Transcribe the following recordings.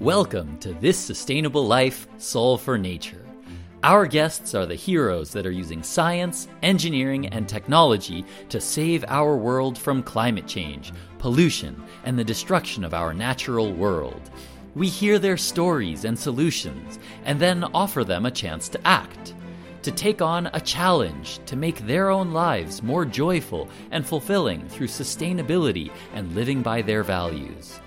Welcome to This Sustainable Life Solve for Nature. Our guests are the heroes that are using science, engineering, and technology to save our world from climate change, pollution, and the destruction of our natural world. We hear their stories and solutions, and then offer them a chance to act, to take on a challenge to make their own lives more joyful and fulfilling through sustainability and living by their values.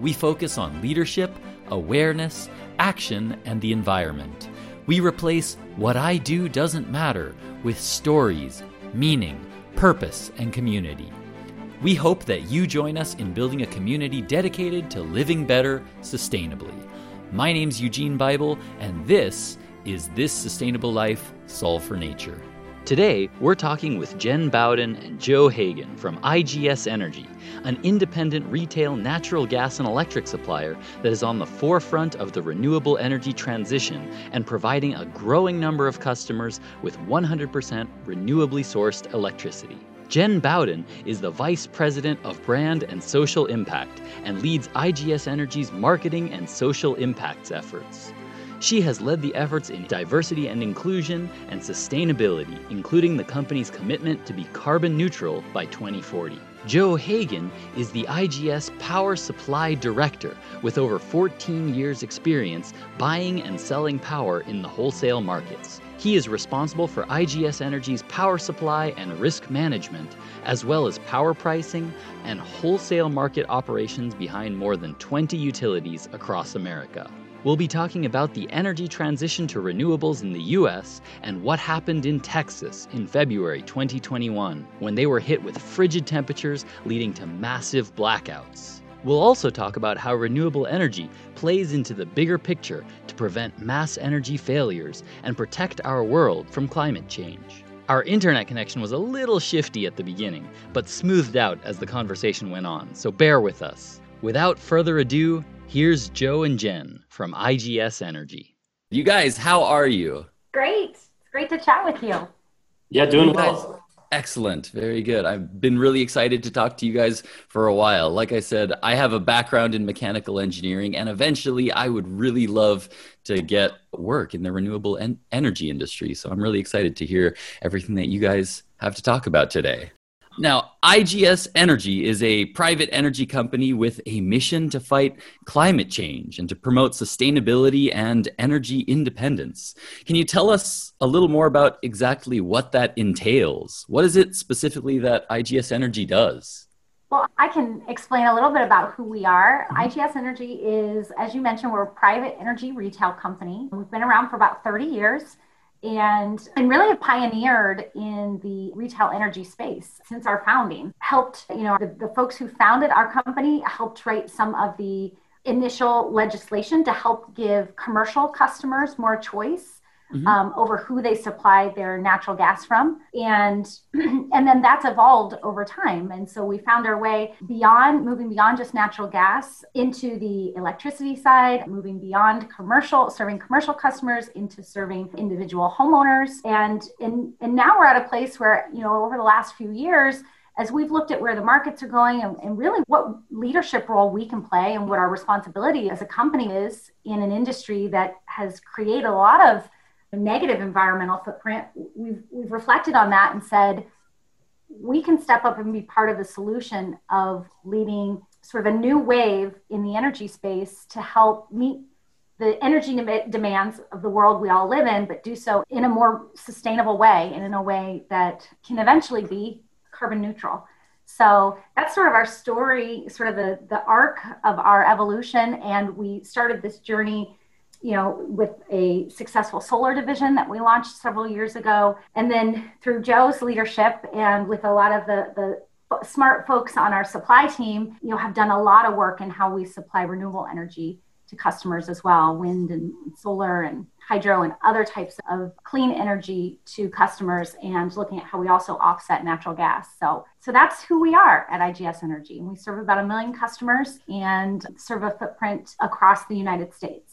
We focus on leadership, awareness, action, and the environment. We replace what I do doesn't matter with stories, meaning, purpose, and community. We hope that you join us in building a community dedicated to living better sustainably. My name's Eugene Bible, and this is This Sustainable Life Solve for Nature. Today, we're talking with Jen Bowden and Joe Hagan from IGS Energy, an independent retail natural gas and electric supplier that is on the forefront of the renewable energy transition and providing a growing number of customers with 100% renewably sourced electricity. Jen Bowden is the Vice President of Brand and Social Impact and leads IGS Energy's marketing and social impacts efforts. She has led the efforts in diversity and inclusion and sustainability, including the company's commitment to be carbon neutral by 2040. Joe Hagan is the IGS Power Supply Director with over 14 years' experience buying and selling power in the wholesale markets. He is responsible for IGS Energy's power supply and risk management, as well as power pricing and wholesale market operations behind more than 20 utilities across America. We'll be talking about the energy transition to renewables in the US and what happened in Texas in February 2021 when they were hit with frigid temperatures leading to massive blackouts. We'll also talk about how renewable energy plays into the bigger picture to prevent mass energy failures and protect our world from climate change. Our internet connection was a little shifty at the beginning, but smoothed out as the conversation went on, so bear with us. Without further ado, Here's Joe and Jen from IGS Energy. You guys, how are you? Great. It's great to chat with you. Yeah, doing well. Excellent. Very good. I've been really excited to talk to you guys for a while. Like I said, I have a background in mechanical engineering, and eventually I would really love to get work in the renewable en- energy industry. So I'm really excited to hear everything that you guys have to talk about today. Now, IGS Energy is a private energy company with a mission to fight climate change and to promote sustainability and energy independence. Can you tell us a little more about exactly what that entails? What is it specifically that IGS Energy does? Well, I can explain a little bit about who we are. Mm-hmm. IGS Energy is, as you mentioned, we're a private energy retail company. We've been around for about 30 years and and really have pioneered in the retail energy space since our founding. Helped you know the, the folks who founded our company helped write some of the initial legislation to help give commercial customers more choice mm-hmm. um, over who they supply their natural gas from. And and then that's evolved over time. And so we found our way beyond moving beyond just natural gas into the electricity side moving beyond commercial serving commercial customers into serving individual homeowners. And and, and now we're at a place where you know over the last few years as we've looked at where the markets are going and, and, really what leadership role we can play and what our responsibility as a company is in an industry that has created a lot of negative environmental footprint, we've, we've reflected on that and said, we can step up and be part of the solution of leading sort of a new wave in the energy space to help meet the energy demands of the world we all live in, but do so in a more sustainable way and in a way that can eventually be carbon neutral. So that's sort of our story, sort of the, the arc of our evolution. And we started this journey you know, with a successful solar division that we launched several years ago. And then through Joe's leadership and with a lot of the, the smart folks on our supply team, you know, have done a lot of work in how we supply renewable energy to customers as well, wind and solar and hydro and other types of clean energy to customers and looking at how we also offset natural gas. So so that's who we are at IGS Energy. And we serve about a million customers and serve a footprint across the United States.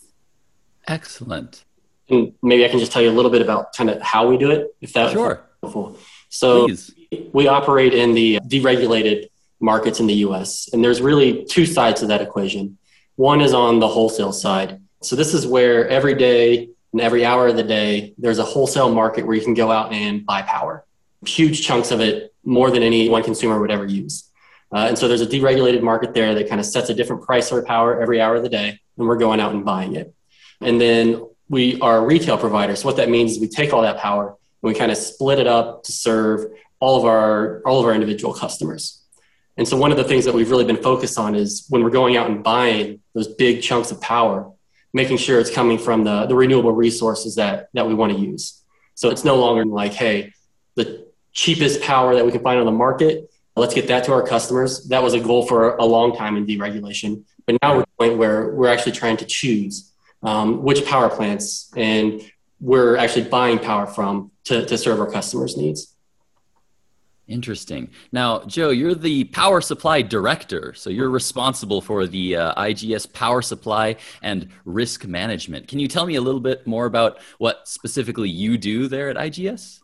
Excellent. And maybe I can just tell you a little bit about kind of how we do it, if that's sure. helpful. So Please. we operate in the deregulated markets in the US, and there's really two sides to that equation. One is on the wholesale side. So this is where every day and every hour of the day, there's a wholesale market where you can go out and buy power. Huge chunks of it, more than any one consumer would ever use. Uh, and so there's a deregulated market there that kind of sets a different price for power every hour of the day, and we're going out and buying it. And then we are retail providers. So what that means is we take all that power and we kind of split it up to serve all of our all of our individual customers. And so one of the things that we've really been focused on is when we're going out and buying those big chunks of power, making sure it's coming from the, the renewable resources that, that we want to use. So it's no longer like, hey, the cheapest power that we can find on the market, let's get that to our customers. That was a goal for a long time in deregulation. But now we're at point where we're actually trying to choose um, which power plants and we're actually buying power from to, to serve our customers' needs. Interesting. Now, Joe, you're the power supply director, so you're responsible for the uh, IGS power supply and risk management. Can you tell me a little bit more about what specifically you do there at IGS?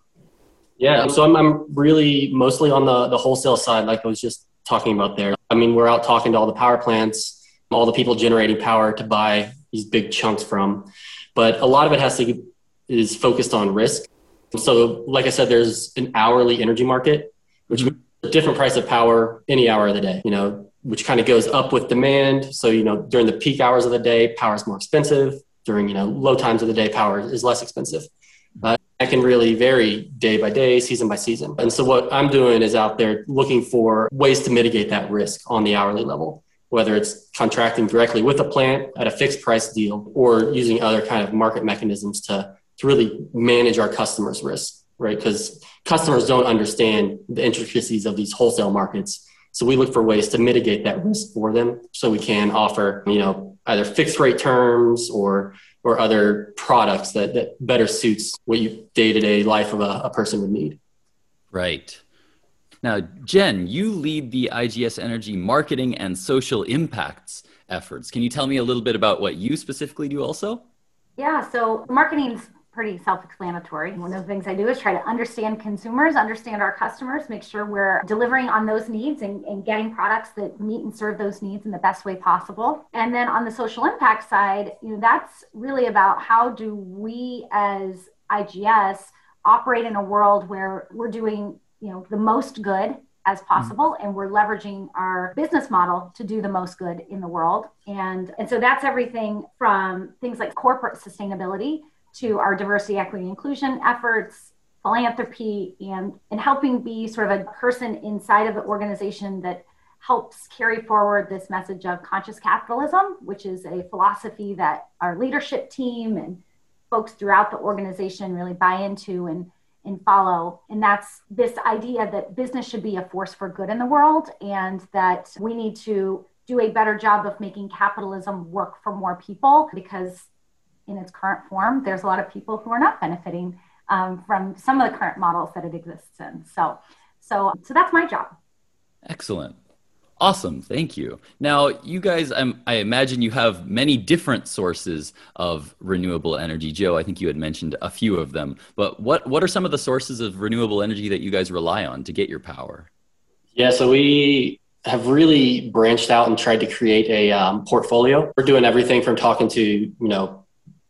Yeah, so I'm, I'm really mostly on the, the wholesale side, like I was just talking about there. I mean, we're out talking to all the power plants, all the people generating power to buy these big chunks from, but a lot of it has to is focused on risk. So, like I said, there's an hourly energy market which is a different price of power any hour of the day, you know, which kind of goes up with demand. So, you know, during the peak hours of the day, power is more expensive. During, you know, low times of the day, power is less expensive. Uh, that can really vary day by day, season by season. And so what I'm doing is out there looking for ways to mitigate that risk on the hourly level, whether it's contracting directly with a plant at a fixed price deal or using other kind of market mechanisms to, to really manage our customers' risk right? Because customers don't understand the intricacies of these wholesale markets. So we look for ways to mitigate that risk for them so we can offer, you know, either fixed rate terms or or other products that, that better suits what you day-to-day life of a, a person would need. Right. Now, Jen, you lead the IGS Energy marketing and social impacts efforts. Can you tell me a little bit about what you specifically do also? Yeah, so marketing's pretty self-explanatory. One of the things I do is try to understand consumers, understand our customers, make sure we're delivering on those needs and, and, getting products that meet and serve those needs in the best way possible. And then on the social impact side, you know, that's really about how do we as IGS operate in a world where we're doing, you know, the most good as possible mm-hmm. and we're leveraging our business model to do the most good in the world and and so that's everything from things like corporate sustainability to our diversity, equity, inclusion efforts, philanthropy, and, and helping be sort of a person inside of the organization that helps carry forward this message of conscious capitalism, which is a philosophy that our leadership team and folks throughout the organization really buy into and, and follow. And that's this idea that business should be a force for good in the world and that we need to do a better job of making capitalism work for more people because in its current form, there's a lot of people who are not benefiting um, from some of the current models that it exists in. So, so, so that's my job. Excellent. Awesome. Thank you. Now, you guys, I'm, I imagine you have many different sources of renewable energy. Joe, I think you had mentioned a few of them, but what, what are some of the sources of renewable energy that you guys rely on to get your power? Yeah, so we have really branched out and tried to create a um, portfolio. We're doing everything from talking to, you know,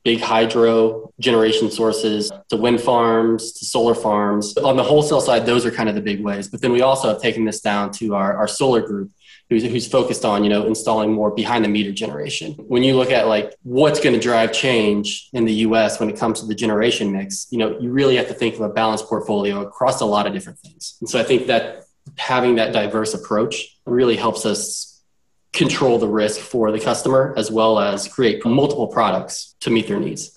big hydro generation sources to wind farms to solar farms. On the wholesale side, those are kind of the big ways. But then we also have taken this down to our, our solar group. Who's, who's focused on you know installing more behind the meter generation when you look at like what's going to drive change in the us when it comes to the generation mix you know you really have to think of a balanced portfolio across a lot of different things and so i think that having that diverse approach really helps us control the risk for the customer as well as create multiple products to meet their needs.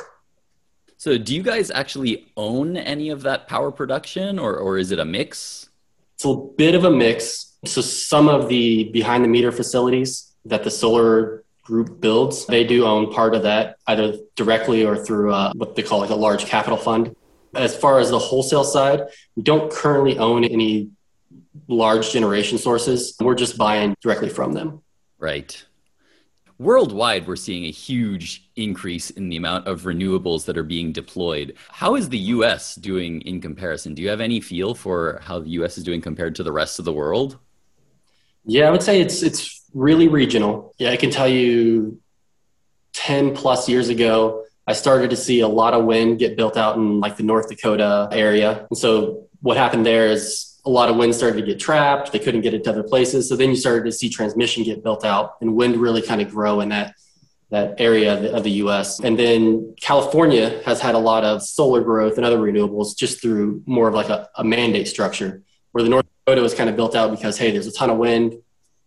So, do you guys actually own any of that power production or, or is it a mix? It's a bit of a mix. So, some of the behind the meter facilities that the solar group builds, they do own part of that either directly or through uh, what they call like a large capital fund. As far as the wholesale side, we don't currently own any large generation sources. We're just buying directly from them. Right. Worldwide, we're seeing a huge increase in the amount of renewables that are being deployed. How is the US doing in comparison? Do you have any feel for how the US is doing compared to the rest of the world? Yeah, I would say it's it's really regional. Yeah, I can tell you 10 plus years ago, I started to see a lot of wind get built out in like the North Dakota area. And so what happened there is a lot of wind started to get trapped. They couldn't get it to other places. So then you started to see transmission get built out and wind really kind of grow in that that area of the, of the US. And then California has had a lot of solar growth and other renewables just through more of like a, a mandate structure where the North Dakota was kind of built out because, hey, there's a ton of wind.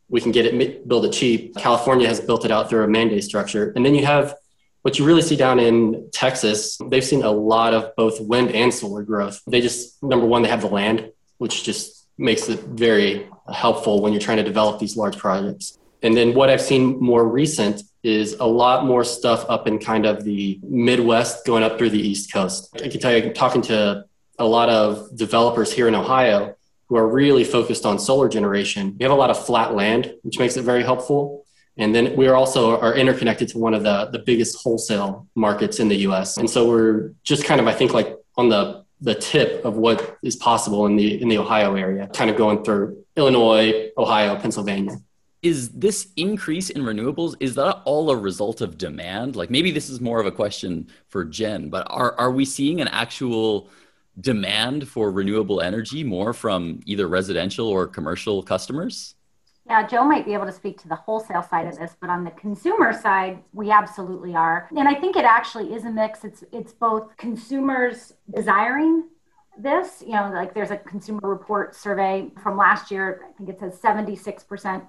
We can get it, build it cheap. California has built it out through a mandate structure. And then you have what you really see down in Texas, they've seen a lot of both wind and solar growth. They just, number one, they have the land, which just makes it very helpful when you're trying to develop these large projects. And then what I've seen more recent is a lot more stuff up in kind of the Midwest going up through the East Coast. I can tell you, I'm talking to a lot of developers here in Ohio who are really focused on solar generation. We have a lot of flat land, which makes it very helpful. And then we are also are interconnected to one of the, the biggest wholesale markets in the US. And so we're just kind of, I think, like on the the tip of what is possible in the in the Ohio area, kind of going through Illinois, Ohio, Pennsylvania. Is this increase in renewables is that all a result of demand? Like maybe this is more of a question for jen but are, are we seeing an actual demand for renewable energy more from either residential or commercial customers yeah, Joe might be able to speak to the wholesale side of this, but on the consumer side, we absolutely are. And I think it actually is a mix. It's it's both consumers desiring this, you know, like there's a consumer report survey from last year, I think it says 76%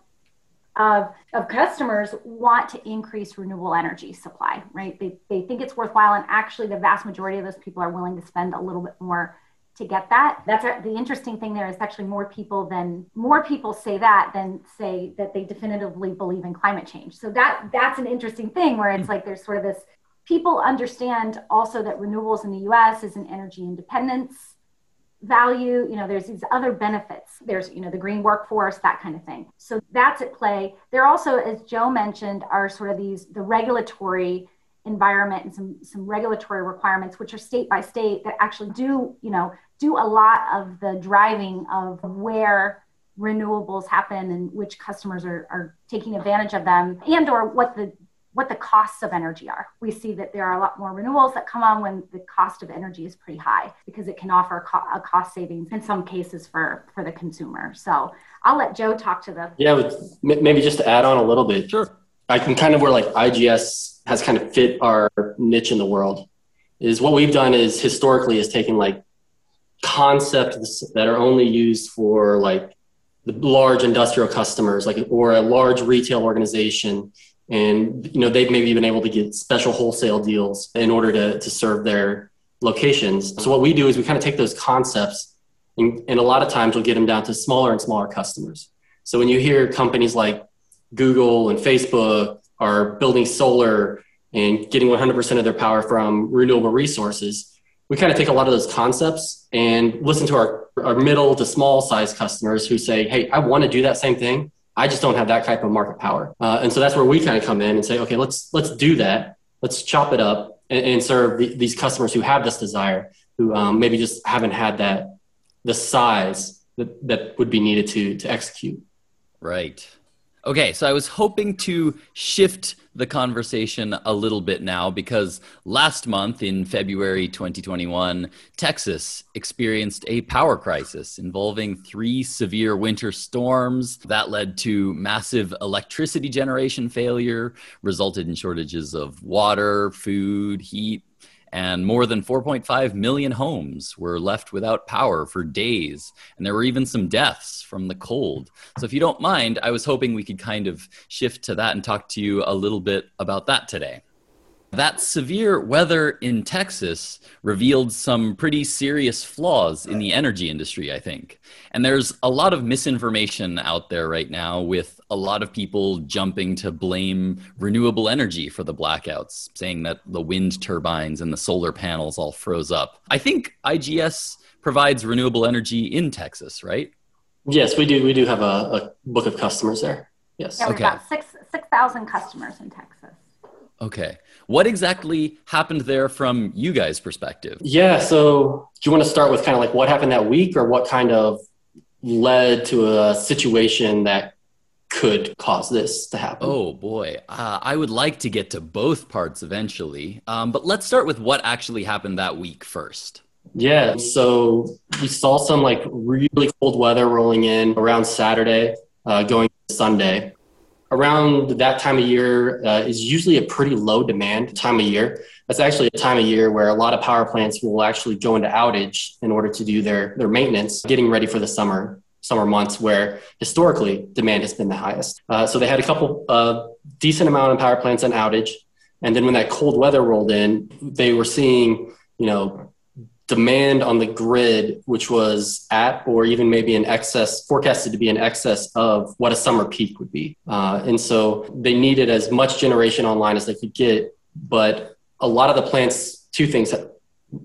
of, of customers want to increase renewable energy supply, right? They, they think it's worthwhile. And actually, the vast majority of those people are willing to spend a little bit more to get that. That's a, the interesting thing there is actually more people than more people say that than say that they definitively believe in climate change. So that that's an interesting thing where it's mm. like there's sort of this people understand also that renewables in the US is an energy independence value. You know there's these other benefits. There's you know the green workforce that kind of thing. So that's at play. There also as joe mentioned are sort of these the regulatory environment and some some regulatory requirements which are state by state that actually do you know do a lot of the driving of where renewables happen and which customers are, are taking advantage of them and or what the what the costs of energy are. We see that there are a lot more renewals that come on when the cost of energy is pretty high because it can offer a cost savings in some cases for for the consumer. So I'll let Joe talk to the yeah. Maybe just to add on a little bit. Sure. I can kind of where like IGS has kind of fit our niche in the world is what we've done is historically is taken like concepts that are only used for like the large industrial customers like or a large retail organization. And you know they've maybe been able to get special wholesale deals in order to, to serve their locations. So what we do is we kind of take those concepts and, and a lot of times we'll get them down to smaller and smaller customers. So when you hear companies like google and facebook are building solar and getting 100% of their power from renewable resources we kind of take a lot of those concepts and listen to our, our middle to small size customers who say hey i want to do that same thing I just don't have that type of market power. Uh, and so that's where we kind of come in and say, okay, let's let's do that. Let's chop it up and, and serve the, these customers who have this desire, who um, maybe just haven't had that the size that, that would be needed to to execute. Right. Okay, so I was hoping to shift the conversation a little bit now because last month in February 2021, Texas experienced a power crisis involving three severe winter storms that led to massive electricity generation failure, resulted in shortages of water, food, heat, and more than 4.5 million homes were left without power for days. And there were even some deaths from the cold. So, if you don't mind, I was hoping we could kind of shift to that and talk to you a little bit about that today. That severe weather in Texas revealed some pretty serious flaws in the energy industry, I think. And there's a lot of misinformation out there right now with a lot of people jumping to blame renewable energy for the blackouts, saying that the wind turbines and the solar panels all froze up. I think IGS provides renewable energy in Texas, right? Yes, we do. We do have a, a book of customers there. Yes. Yeah, we've okay. got six six thousand customers in Texas. Okay. What exactly happened there from you guys' perspective? Yeah. So, do you want to start with kind of like what happened that week or what kind of led to a situation that could cause this to happen. Oh boy, uh, I would like to get to both parts eventually, um, but let's start with what actually happened that week first. Yeah, so we saw some like really cold weather rolling in around Saturday, uh, going Sunday. Around that time of year uh, is usually a pretty low demand time of year. That's actually a time of year where a lot of power plants will actually go into outage in order to do their, their maintenance, getting ready for the summer summer months where historically demand has been the highest. Uh, so they had a couple uh, decent amount of power plants on outage, and then when that cold weather rolled in, they were seeing you know demand on the grid, which was at or even maybe in excess, forecasted to be in excess of what a summer peak would be. Uh, and so they needed as much generation online as they could get. But a lot of the plants, two things,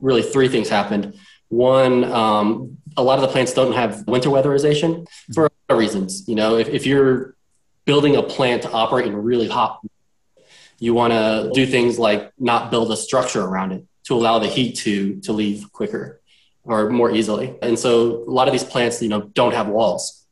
really three things happened. One, um, a lot of the plants don't have winter weatherization for a lot of reasons. You know, if, if you're building a plant to operate in really hot, you want to do things like not build a structure around it to allow the heat to to leave quicker or more easily. And so a lot of these plants, you know, don't have walls.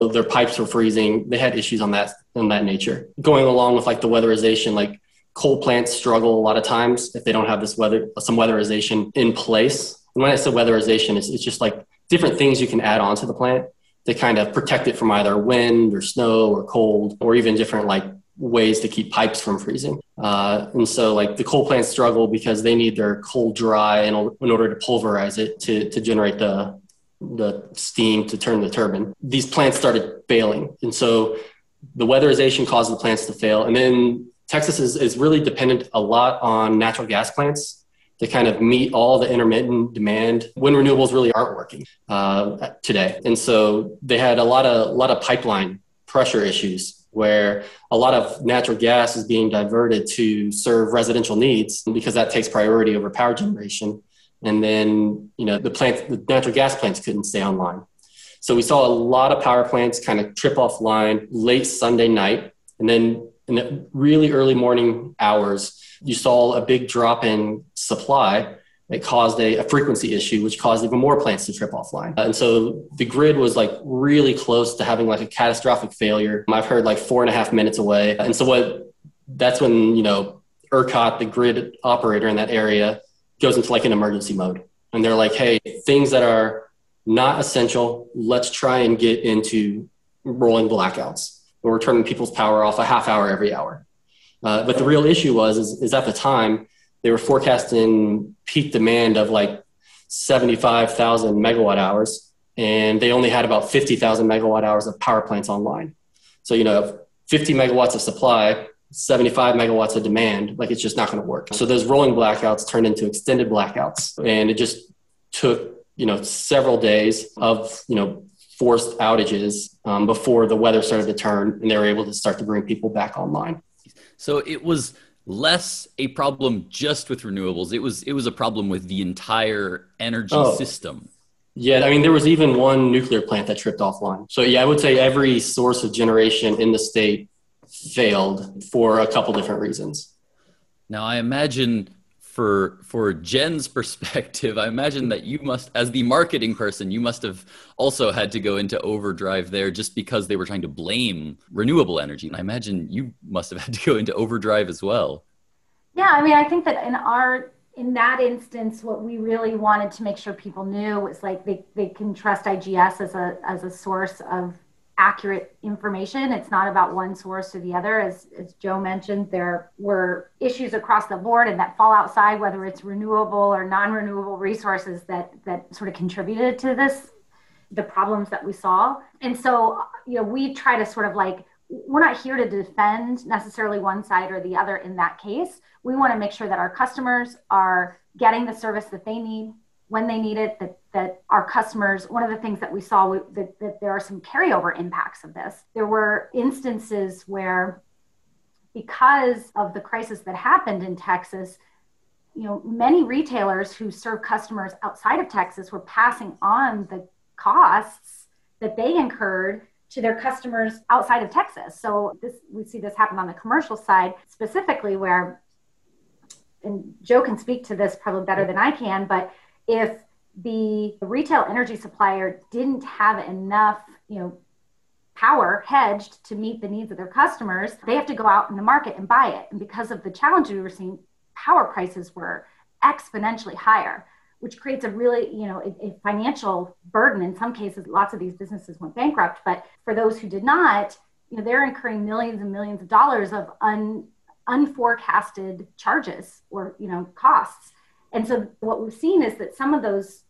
Their pipes were freezing. They had issues on that on that nature. Going along with like the weatherization, like coal plants struggle a lot of times if they don't have this weather some weatherization in place. And when I say weatherization, it's, it's just like different things you can add on to the plant to kind of protect it from either wind or snow or cold or even different like ways to keep pipes from freezing. Uh, and so like the coal plants struggle because they need their coal dry in, in order to pulverize it to, to generate the, the steam to turn the turbine. These plants started failing. And so the weatherization caused the plants to fail. And then Texas is, is really dependent a lot on natural gas plants to kind of meet all the intermittent demand when renewables really aren't working uh, today. And so they had a lot of a lot of pipeline pressure issues where a lot of natural gas is being diverted to serve residential needs because that takes priority over power generation. And then you know the plant, the natural gas plants couldn't stay online. So we saw a lot of power plants kind of trip offline late Sunday night, and then in the really early morning hours you saw a big drop in supply that caused a, a, frequency issue, which caused even more plants to trip offline. And so the grid was like really close to having like a catastrophic failure. I've heard like four and a half minutes away. And so what that's when, you know, ERCOT, the grid operator in that area, goes into like an emergency mode. And they're like, hey, things that are not essential, let's try and get into rolling blackouts. Where we're turning people's power off a half hour every hour. Uh, but the real issue was is, is at the time they were forecasting peak demand of like 75,000 megawatt hours, and they only had about 50,000 megawatt hours of power plants online. So you know, 50 megawatts of supply, 75 megawatts of demand, like it's just not going to work. So those rolling blackouts turned into extended blackouts, and it just took you know several days of you know forced outages um, before the weather started to turn and they were able to start to bring people back online. So it was less a problem just with renewables. It was it was a problem with the entire energy oh. system. Yeah, I mean there was even one nuclear plant that tripped offline. So yeah, I would say every source of generation in the state failed for a couple different reasons. Now I imagine for for Jen's perspective, I imagine that you must, as the marketing person, you must have also had to go into overdrive there just because they were trying to blame renewable energy. And I imagine you must have had to go into overdrive as well. Yeah, I mean, I think that in our in that instance, what we really wanted to make sure people knew was like they, they can trust IGS as a as a source of accurate information. It's not about one source or the other. As, as Joe mentioned, there were issues across the board and that fall outside, whether it's renewable or non-renewable resources that that sort of contributed to this, the problems that we saw. And so, you know, we try to sort of like we're not here to defend necessarily one side or the other in that case. We want to make sure that our customers are getting the service that they need when they need it, that, that our customers, one of the things that we saw that, that there are some carryover impacts of this. There were instances where, because of the crisis that happened in Texas, you know, many retailers who serve customers outside of Texas were passing on the costs that they incurred to their customers outside of Texas. So this we see this happen on the commercial side specifically where and Joe can speak to this probably better than I can, but if the retail energy supplier didn't have enough, you know, power hedged to meet the needs of their customers, they have to go out in the market and buy it. And because of the challenges we were seeing, power prices were exponentially higher, which creates a really, you know, a, a financial burden. In some cases, lots of these businesses went bankrupt. But for those who did not, you know, they're incurring millions and millions of dollars of un, unforecasted charges or, you know, costs. And so what we've seen is that some of those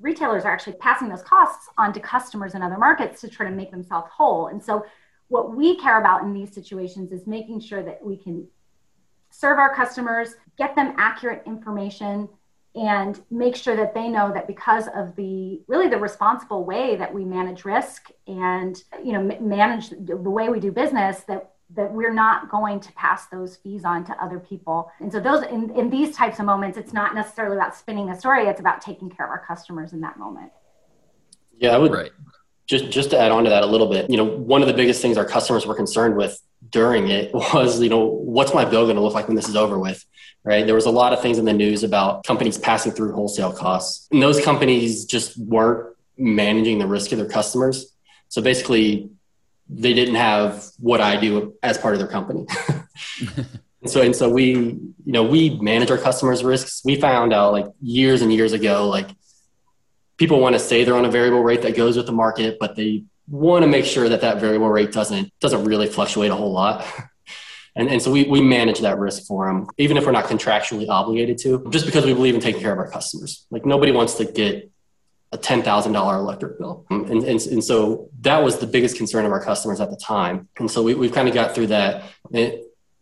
retailers are actually passing those costs on to customers in other markets to try to make themselves whole. And so what we care about in these situations is making sure that we can serve our customers, get them accurate information, and make sure that they know that because of the really the responsible way that we manage risk and you know manage the way we do business that that we're not going to pass those fees on to other people. And so those in, in these types of moments, it's not necessarily about spinning a story, it's about taking care of our customers in that moment. Yeah, I would right. just just to add on to that a little bit, you know, one of the biggest things our customers were concerned with during it was, you know, what's my bill going to look like when this is over with? Right. There was a lot of things in the news about companies passing through wholesale costs. And those companies just weren't managing the risk of their customers. So basically, they didn't have what I do as part of their company. and so and so we, you know, we manage our customers' risks. We found out like years and years ago, like people want to say they're on a variable rate that goes with the market, but they want to make sure that that variable rate doesn't doesn't really fluctuate a whole lot. And, and so we, we manage that risk for them, even if we're not contractually obligated to, just because we believe in taking care of our customers. Like nobody wants to get a $10,000 electric bill. And, and, and so that was the biggest concern of our customers at the time. And so we, we've kind of got through that. And,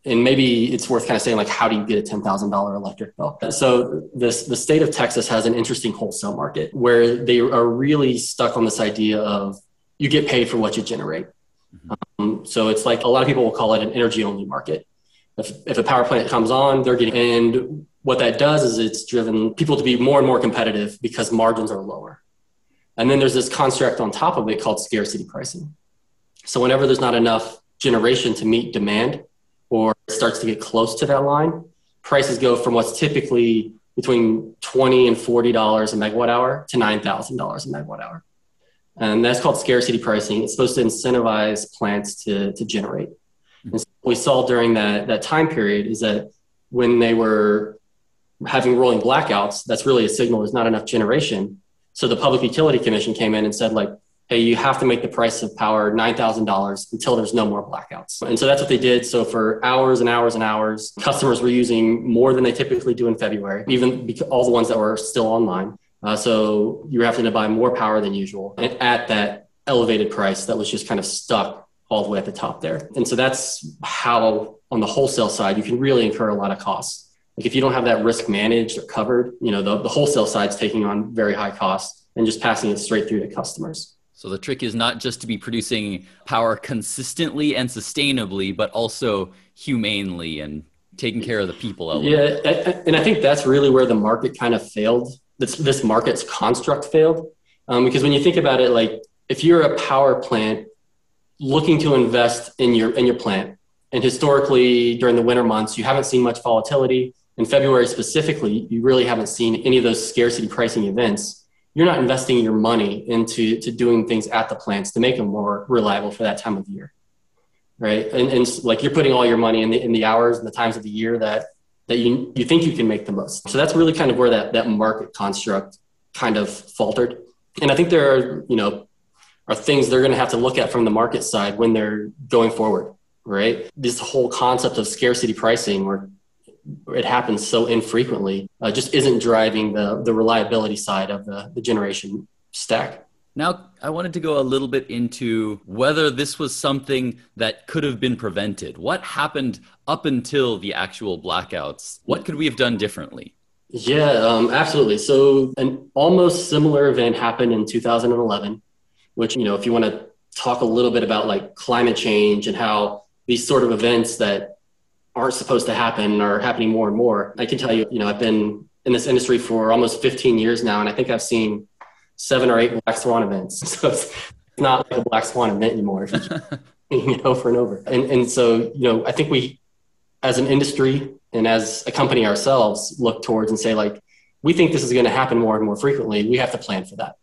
and maybe it's worth kind of saying like, how do you get a $10,000 electric bill? So this, the state of Texas has an interesting wholesale market where they are really stuck on this idea of you get paid for what you generate. Mm-hmm. Um, so it's like a lot of people will call it an energy only market. If, if a power plant comes on, they're getting, and what that does is it's driven people to be more and more competitive because margins are lower. And then there's this construct on top of it called scarcity pricing. So whenever there's not enough generation to meet demand or it starts to get close to that line, prices go from what's typically between 20 and $40 a megawatt hour to $9,000 a megawatt hour. And that's called scarcity pricing. It's supposed to incentivize plants to, to generate. Hmm. And so what we saw during that, that time period is that when they were having rolling blackouts, that's really a signal there's not enough generation. So the Public Utility Commission came in and said, like, hey, you have to make the price of power $9,000 until there's no more blackouts. And so that's what they did. So for hours and hours and hours, customers were using more than they typically do in February, even all the ones that were still online. Uh, so you were having to buy more power than usual at that elevated price that was just kind of stuck all the way at the top there. And so that's how, on the wholesale side, you can really incur a lot of costs. Like if you don't have that risk managed or covered, you know, the, the wholesale side's taking on very high costs and just passing it straight through to customers. So the trick is not just to be producing power consistently and sustainably, but also humanely and taking care of the people. Element. Yeah, and I think that's really where the market kind of failed. This this market's construct failed um, because when you think about it, like if you're a power plant looking to invest in your in your plant, and historically during the winter months, you haven't seen much volatility in February specifically, you really haven't seen any of those scarcity pricing events. You're not investing your money into to doing things at the plants to make them more reliable for that time of year, right? And, and like you're putting all your money in the in the hours and the times of the year that that you you think you can make the most. So that's really kind of where that that market construct kind of faltered. And I think there are you know are things they're going to have to look at from the market side when they're going forward, right? This whole concept of scarcity pricing, where it happens so infrequently uh, just isn't driving the, the reliability side of the, the generation stack. Now, I wanted to go a little bit into whether this was something that could have been prevented. What happened up until the actual blackouts? What could we have done differently? Yeah, um, absolutely. So, an almost similar event happened in 2011, which, you know, if you want to talk a little bit about like climate change and how these sort of events that aren't supposed to happen are happening more and more. I can tell you, you know, I've been in this industry for almost 15 years now, and I think I've seen seven or eight black swan events. So it's not like a black swan event anymore, you know, over and over. And, and so, you know, I think we, as an industry and as a company ourselves, look towards and say, like, we think this is going to happen more and more frequently. We have to plan for that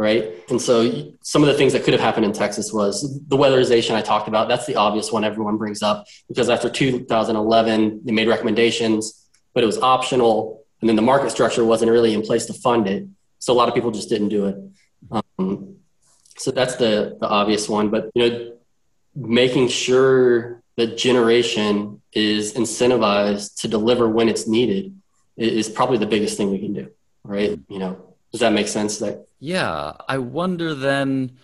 right? And so some of the things that could have happened in Texas was the weatherization I talked about. That's the obvious one everyone brings up because after 2011, they made recommendations, but it was optional. And then the market structure wasn't really in place to fund it. So a lot of people just didn't do it. Um, so that's the, the obvious one. But, you know, making sure that generation is incentivized to deliver when it's needed is probably the biggest thing we can do, right? You know, does that make sense? That yeah, I wonder then.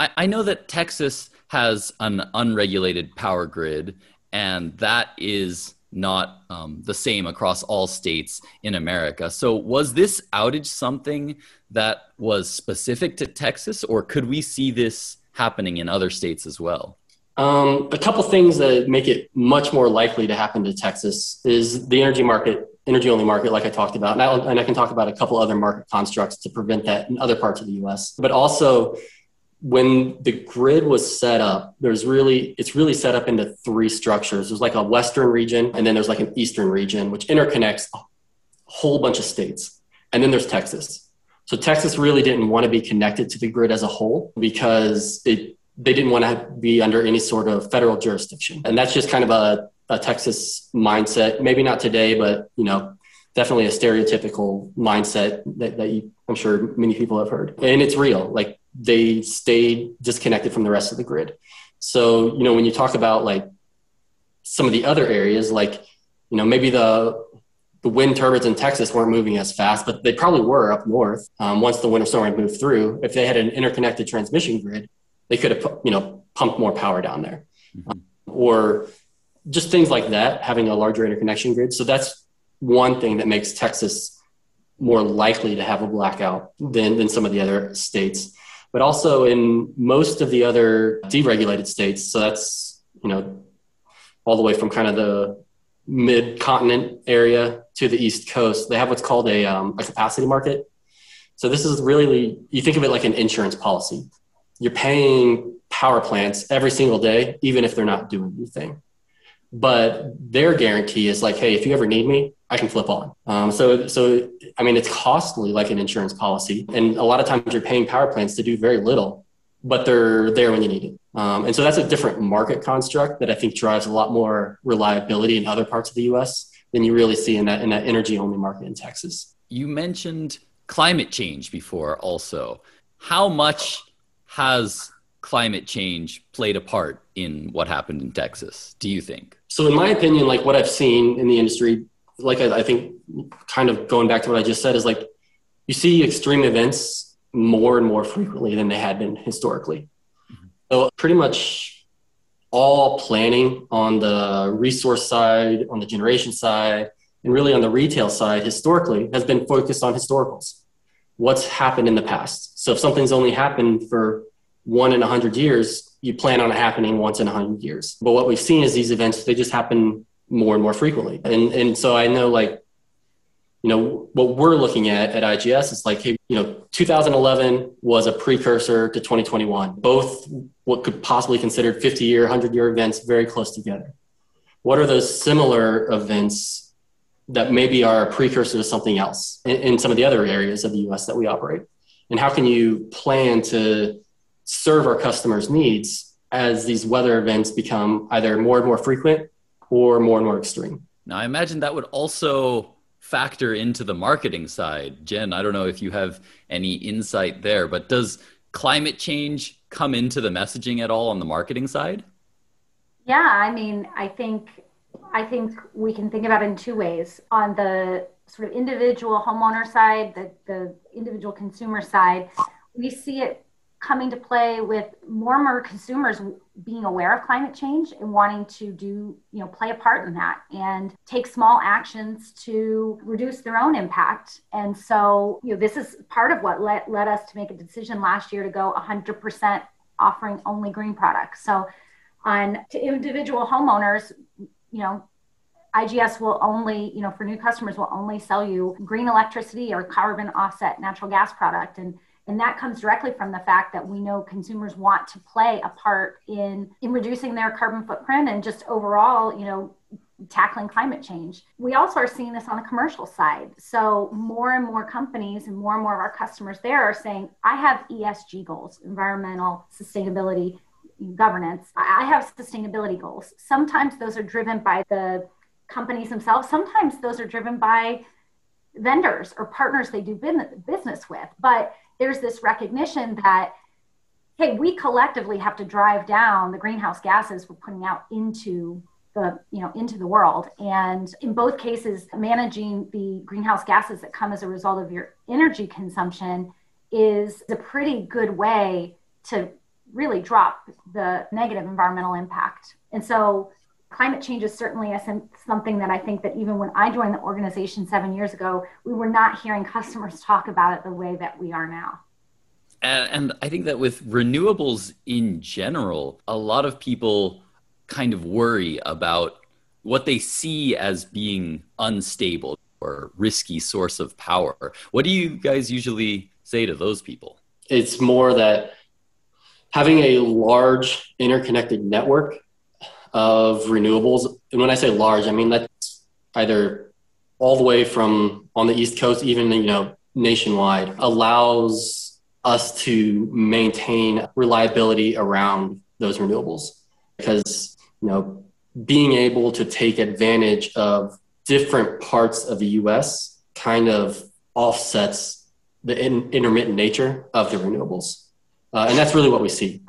I, I know that Texas has an unregulated power grid, and that is not um, the same across all states in America. So, was this outage something that was specific to Texas, or could we see this happening in other states as well? Um, a couple things that make it much more likely to happen to Texas is the energy market energy only market, like I talked about. And I, and I can talk about a couple other market constructs to prevent that in other parts of the US. But also, when the grid was set up, there's really, it's really set up into three structures. There's like a Western region, and then there's like an Eastern region, which interconnects a whole bunch of states. And then there's Texas. So Texas really didn't want to be connected to the grid as a whole because it, they didn't want to be under any sort of federal jurisdiction. And that's just kind of a a Texas mindset. Maybe not today, but you know, definitely a stereotypical mindset that, that you, I'm sure many people have heard. And it's real. Like they stayed disconnected from the rest of the grid. So, you know, when you talk about like some of the other areas, like, you know, maybe the the wind turbines in Texas weren't moving as fast, but they probably were up north. Um, once the winter storm had moved through, if they had an interconnected transmission grid, they could have, you know, pumped more power down there. Mm-hmm. Um, or just things like that, having a larger interconnection grid. So that's one thing that makes Texas more likely to have a blackout than, than some of the other states. But also in most of the other deregulated states, so that's, you know, all the way from kind of the mid continent area to the East Coast, they have what's called a, um, a capacity market. So this is really, you think of it like an insurance policy. You're paying power plants every single day, even if they're not doing anything but their guarantee is like, hey, if you ever need me, I can flip on. Um, so, so I mean, it's costly like an insurance policy, and a lot of times you're paying power plants to do very little, but they're there when you need it. Um, and so that's a different market construct that I think drives a lot more reliability in other parts of the U.S. than you really see in that in that energy only market in Texas. You mentioned climate change before, also. How much has climate change played a part in what happened in Texas, do you think? So, in my opinion, like what I've seen in the industry, like I, I think kind of going back to what I just said, is like you see extreme events more and more frequently than they had been historically. Mm-hmm. So, pretty much all planning on the resource side, on the generation side, and really on the retail side historically has been focused on historicals. What's happened in the past? So, if something's only happened for one in a hundred years, you plan on it happening once in a hundred years. But what we've seen is these events, they just happen more and more frequently. And, and so I know like, you know, what we're looking at at IGS is like, hey, you know, 2011 was a precursor to 2021, both what could possibly considered 50 year, 100 year events very close together. What are those similar events that maybe are a precursor to something else in, in some of the other areas of the US that we operate? And how can you plan to serve our customers' needs as these weather events become either more and more frequent or more and more extreme. Now, I imagine that would also factor into the marketing side. Jen, I don't know if you have any insight there, but does climate change come into the messaging at all on the marketing side? Yeah, I mean, I think I think we can think about it in two ways. On the sort of individual homeowner side, the, the individual consumer side, we see it coming to play with more and more consumers being aware of climate change and wanting to do, you know, play a part in that and take small actions to reduce their own impact. And so, you know, this is part of what led, led us to make a decision last year to go 100% offering only green products. So, on to individual homeowners, you know, IGS will only, you know, for new customers, will only sell you green electricity or carbon offset natural gas product. And and that comes directly from the fact that we know consumers want to play a part in in reducing their carbon footprint and just overall you know tackling climate change. We also are seeing this on the commercial side. So, more and more companies and more and more of our customers there are saying, I have ESG goals, environmental sustainability, governance. I have sustainability goals. Sometimes those are driven by the companies themselves, sometimes those are driven by vendors or partners they do business with. But there's this recognition that hey, we collectively have to drive down the greenhouse gases we're putting out into the you know into the world. And in both cases managing the greenhouse gases that come as a result of your energy consumption is a pretty good way to really drop the negative environmental impact. And so climate change is certainly a, something that i think that even when i joined the organization seven years ago we were not hearing customers talk about it the way that we are now and, I think that with renewables in general, a lot of people kind of worry about what they see as being unstable or risky source of power. What do you guys usually say to those people? It's more that having a large interconnected network of renewables, and when I say large, I mean that's either all the way from on the East Coast, even you know nationwide, allows us to maintain reliability around those renewables. Because you know being able to take advantage of different parts of the US kind of offsets the in, intermittent nature of the renewables. Uh, and that's really what we see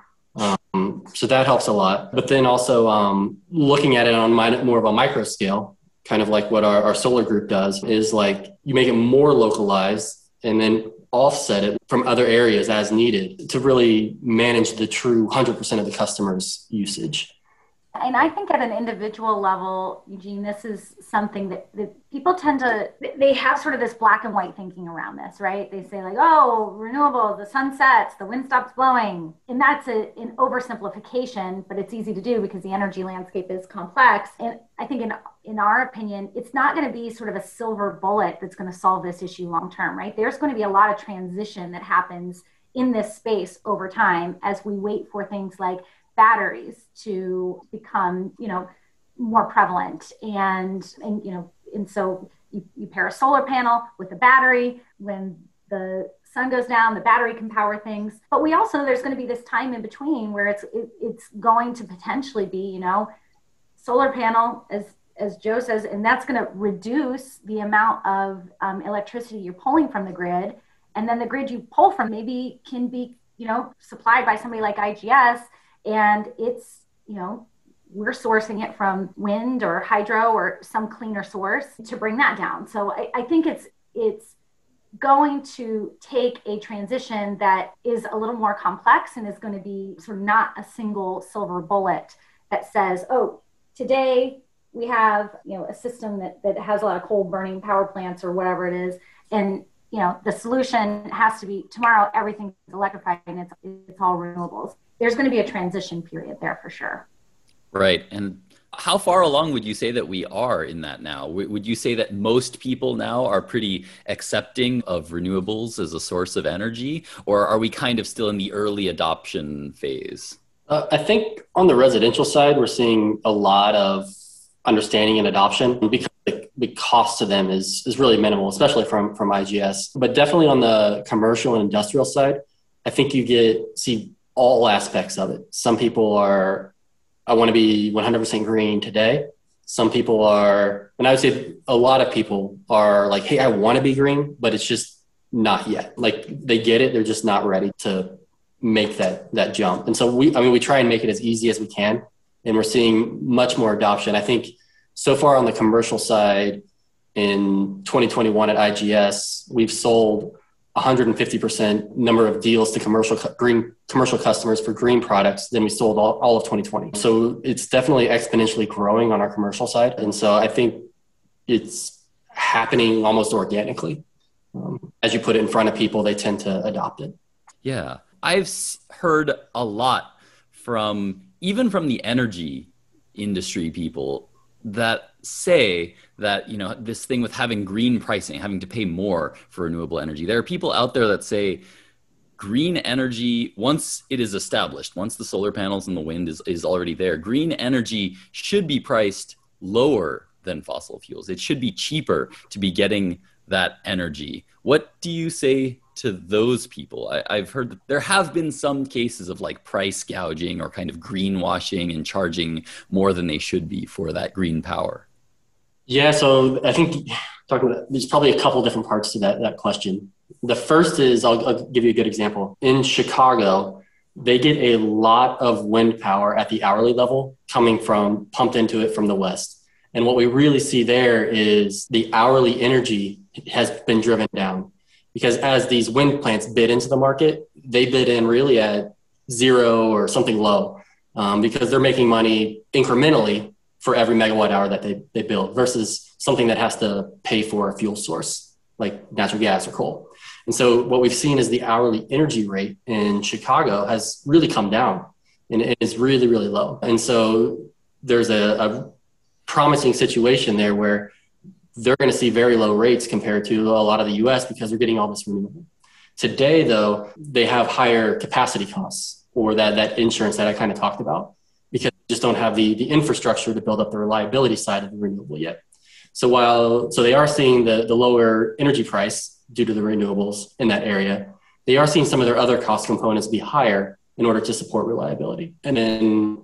so that helps a lot but then also um, looking at it on my, more of a micro scale kind of like what our, our solar group does is like you make it more localized and then offset it from other areas as needed to really manage the true 100% of the customer's usage. And I think at an individual level, Eugene, this is something that, that people tend to, they have sort of this black and white thinking around this, right? They say, like, oh, renewables, the sun sets, the wind stops blowing. And that's a, an oversimplification, but it's easy to do because the energy landscape is complex. And I think, in, in our opinion, it's not going to be sort of a silver bullet that's going to solve this issue long term, right? There's going to be a lot of transition that happens in this space over time as we wait for things like batteries to become, you know, more prevalent. And, and you know, and so you, you pair a solar panel with a battery. When the sun goes down the battery can power things. But we also there's going to be this time in between where it's it, it's going to potentially be you know solar panel as as joe says and that's going to reduce the amount of um, electricity you're pulling from the grid. And then the grid you pull from maybe can be you know supplied by somebody like igs and it's you know we're sourcing it from wind or hydro or some cleaner source to bring that down. So I, I think it's it's going to take a transition that is a little more complex and is going to be sort of not a single silver bullet that says oh today we have you know a system that, that has a lot of coal burning power plants or whatever it is. And you know the solution has to be tomorrow everything's electrified and it's, it's all renewables there's going to be a transition period there for sure. Right. And how far along would you say that we are in that now? Would you say that most people now are pretty accepting of renewables as a source of energy, or are we kind of still in the early adoption phase? Uh, I think on the residential side, we're seeing a lot of understanding and adoption because the, the cost to them is is really minimal, especially from from IGS. But definitely on the commercial and industrial side, I think you get see all aspects of it. Some people are, I want to be 100% green today. Some people are, and I would say a lot of people are like, hey, I want to be green, but it's just not yet. Like they get it, they're just not ready to make that that jump. And so we, I mean, we try and make it as easy as we can, and we're seeing much more adoption. I think so far on the commercial side, in 2021 at IGS, we've sold 150% number of deals to commercial green commercial customers for green products than we sold all, all of 2020. So it's definitely exponentially growing on our commercial side. And so I think it's happening almost organically. Um, as you put it in front of people, they tend to adopt it. Yeah. I've heard a lot from even from the energy industry people that say that you know this thing with having green pricing having to pay more for renewable energy there are people out there that say green energy once it is established once the solar panels and the wind is, is already there green energy should be priced lower than fossil fuels. It should be cheaper to be getting that energy. What do you say to those people? I, have heard that there have been some cases of like price gouging or kind of greenwashing and charging more than they should be for that green power. Yeah, so I think talking about there's probably a couple different parts to that that question. The first is I'll, I'll give you a good example. In Chicago, they get a lot of wind power at the hourly level coming from pumped into it from the west. And what we really see there is the hourly energy has been driven down because as these wind plants bid into the market, they bid in really at zero or something low um, because they're making money incrementally for every megawatt hour that they, they build versus something that has to pay for a fuel source like natural gas or coal. And so what we've seen is the hourly energy rate in Chicago has really come down and it is really, really low. And so there's a, a promising situation there where they're going to see very low rates compared to a lot of the US because they're getting all this renewable. Today, though, they have higher capacity costs or that, that insurance that I kind of talked about just don't have the, the infrastructure to build up the reliability side of the renewable yet. So while so they are seeing the, the lower energy price due to the renewables in that area, they are seeing some of their other cost components be higher in order to support reliability. And then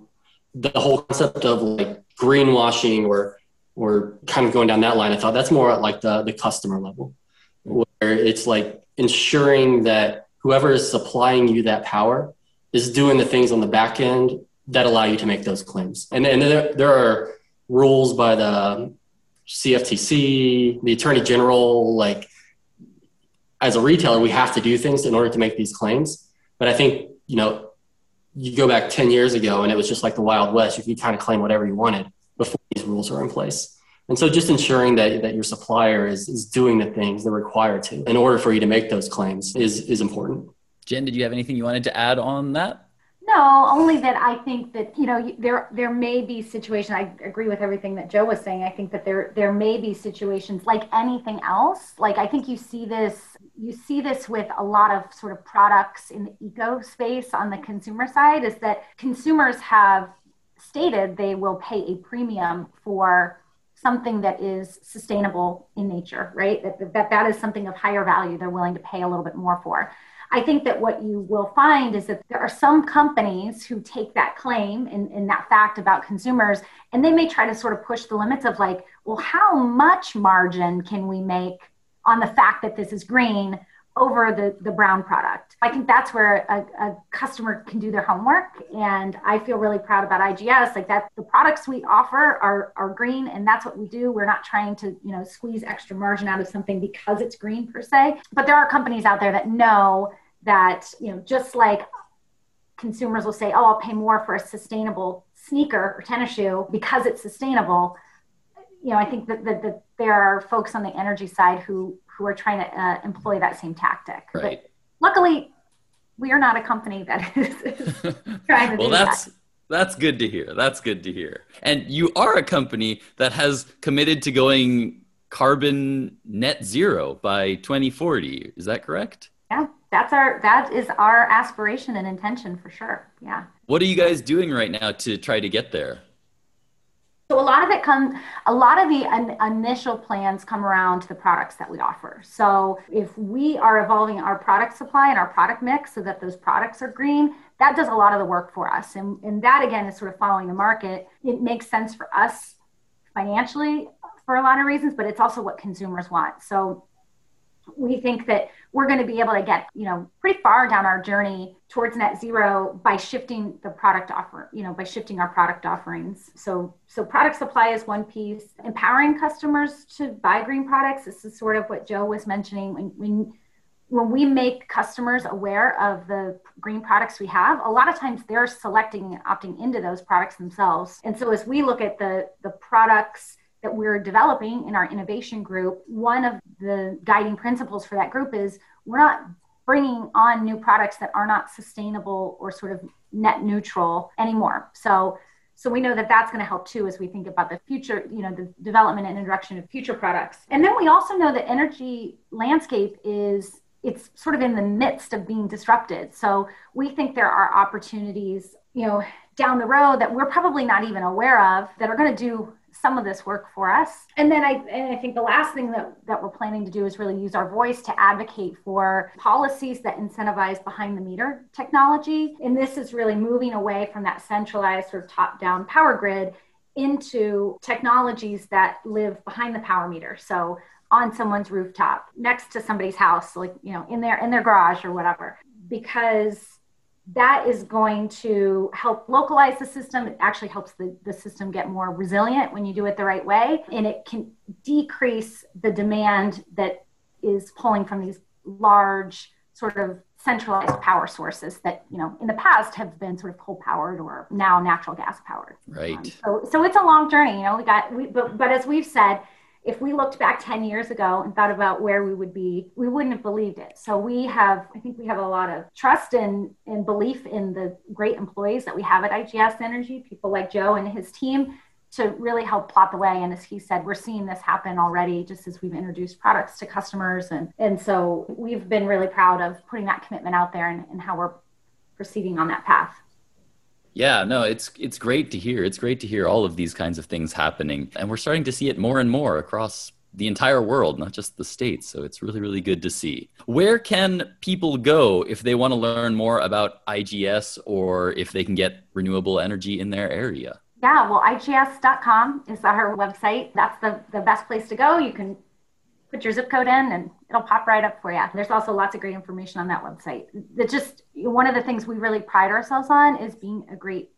the whole concept of like greenwashing or or kind of going down that line, I thought that's more at like the, the customer level, where it's like ensuring that whoever is supplying you that power is doing the things on the back end that allow you to make those claims. And, and there, there are rules by the CFTC, the Attorney General, like as a retailer, we have to do things in order to make these claims. But I think, you know, you go back 10 years ago and it was just like the Wild West. You could kind of claim whatever you wanted before these rules were in place. And so just ensuring that, that your supplier is, is doing the things they're required to in order for you to make those claims is, is important. Jen, did you have anything you wanted to add on that? No, only that I think that you know there there may be situations. I agree with everything that Joe was saying. I think that there there may be situations like anything else. Like I think you see this you see this with a lot of sort of products in the eco space on the consumer side. Is that consumers have stated they will pay a premium for something that is sustainable in nature, right? That, that that is something of higher value. They're willing to pay a little bit more for. I think that what you will find is that there are some companies who take that claim and, that fact about consumers and they may try to sort of push the limits of like, well, how much margin can we make on the fact that this is green over the, the brown product. I think that's where a, a, customer can do their homework. And I feel really proud about IGS, like that the products we offer are, are green and that's what we do. We're not trying to, you know, squeeze extra margin out of something because it's green per se. But there are companies out there that know that you know just like consumers will say oh i'll pay more for a sustainable sneaker or tennis shoe because it's sustainable you know i think that, that, that there are folks on the energy side who who are trying to uh, employ that same tactic right. but luckily we are not a company that is, is trying to well do that's that. That's good to hear. That's good to hear. And you are a company that has committed to going carbon net zero by 2040. Is that correct? That's our that is our aspiration and intention for sure yeah. What are you guys doing right now to try to get there? So a lot of it comes a lot of the in, initial plans come around to the products that we offer. So if we are evolving our product supply and our product mix so that those products are green that does a lot of the work for us. And, and that again is sort of following the market. It makes sense for us financially for a lot of reasons but it's also what consumers want. So we think that we're going to be able to get you know pretty far down our journey towards net zero by shifting the product offer you know by shifting our product offerings. So so product supply is one piece. Empowering customers to buy green products this is sort of what joe was mentioning. When, when when we make customers aware of the green products we have, a lot of times they're selecting and opting into those products themselves. And so as we look at the, the products that we're developing in our innovation group, one of the guiding principles for that group is we're not bringing on new products that are not sustainable or sort of net neutral anymore. So so we know that that's going to help too as we think about the future, you know, the development and introduction of future products. And then we also know that energy landscape is it's sort of in the midst of being disrupted. So we think there are opportunities, you know, down the road that we're probably not even aware of that are going to do some of this work for us. And then I, and I think the last thing that, that we're planning to do is really use our voice to advocate for policies that incentivize behind the meter technology. And this is really moving away from that centralized sort of top down power grid into technologies that live behind the power meter. So on someone's rooftop, next to somebody's house, like, you know, in their in their garage or whatever. Because that is going to help localize the system. It actually helps the, the system get more resilient when you do it the right way. And it can decrease the demand that is pulling from these large, sort of centralized power sources that, you know, in the past have been sort of coal powered or now natural gas powered. Right. Um, so, so it's a long journey, you know, we got, we, but, but as we've said, if we looked back 10 years ago and thought about where we would be, we wouldn't have believed it. So we have, I think we have a lot of trust and, and belief in the great employees that we have at IGS Energy, people like Joe and his team to really help plot the way. And as he said, we're seeing this happen already just as we've introduced products to customers. And, and so we've been really proud of putting that commitment out there and, and how we're proceeding on that path. Yeah, no, it's it's great to hear. It's great to hear all of these kinds of things happening, and we're starting to see it more and more across the entire world, not just the states. So it's really really good to see. Where can people go if they want to learn more about IGS or if they can get renewable energy in their area? Yeah, well, IGS.com is our website. That's the, the best place to go. You can put your zip code in and it'll pop right up for you. There's also lots of great information on that website. That just one of the things we really pride ourselves on is being a great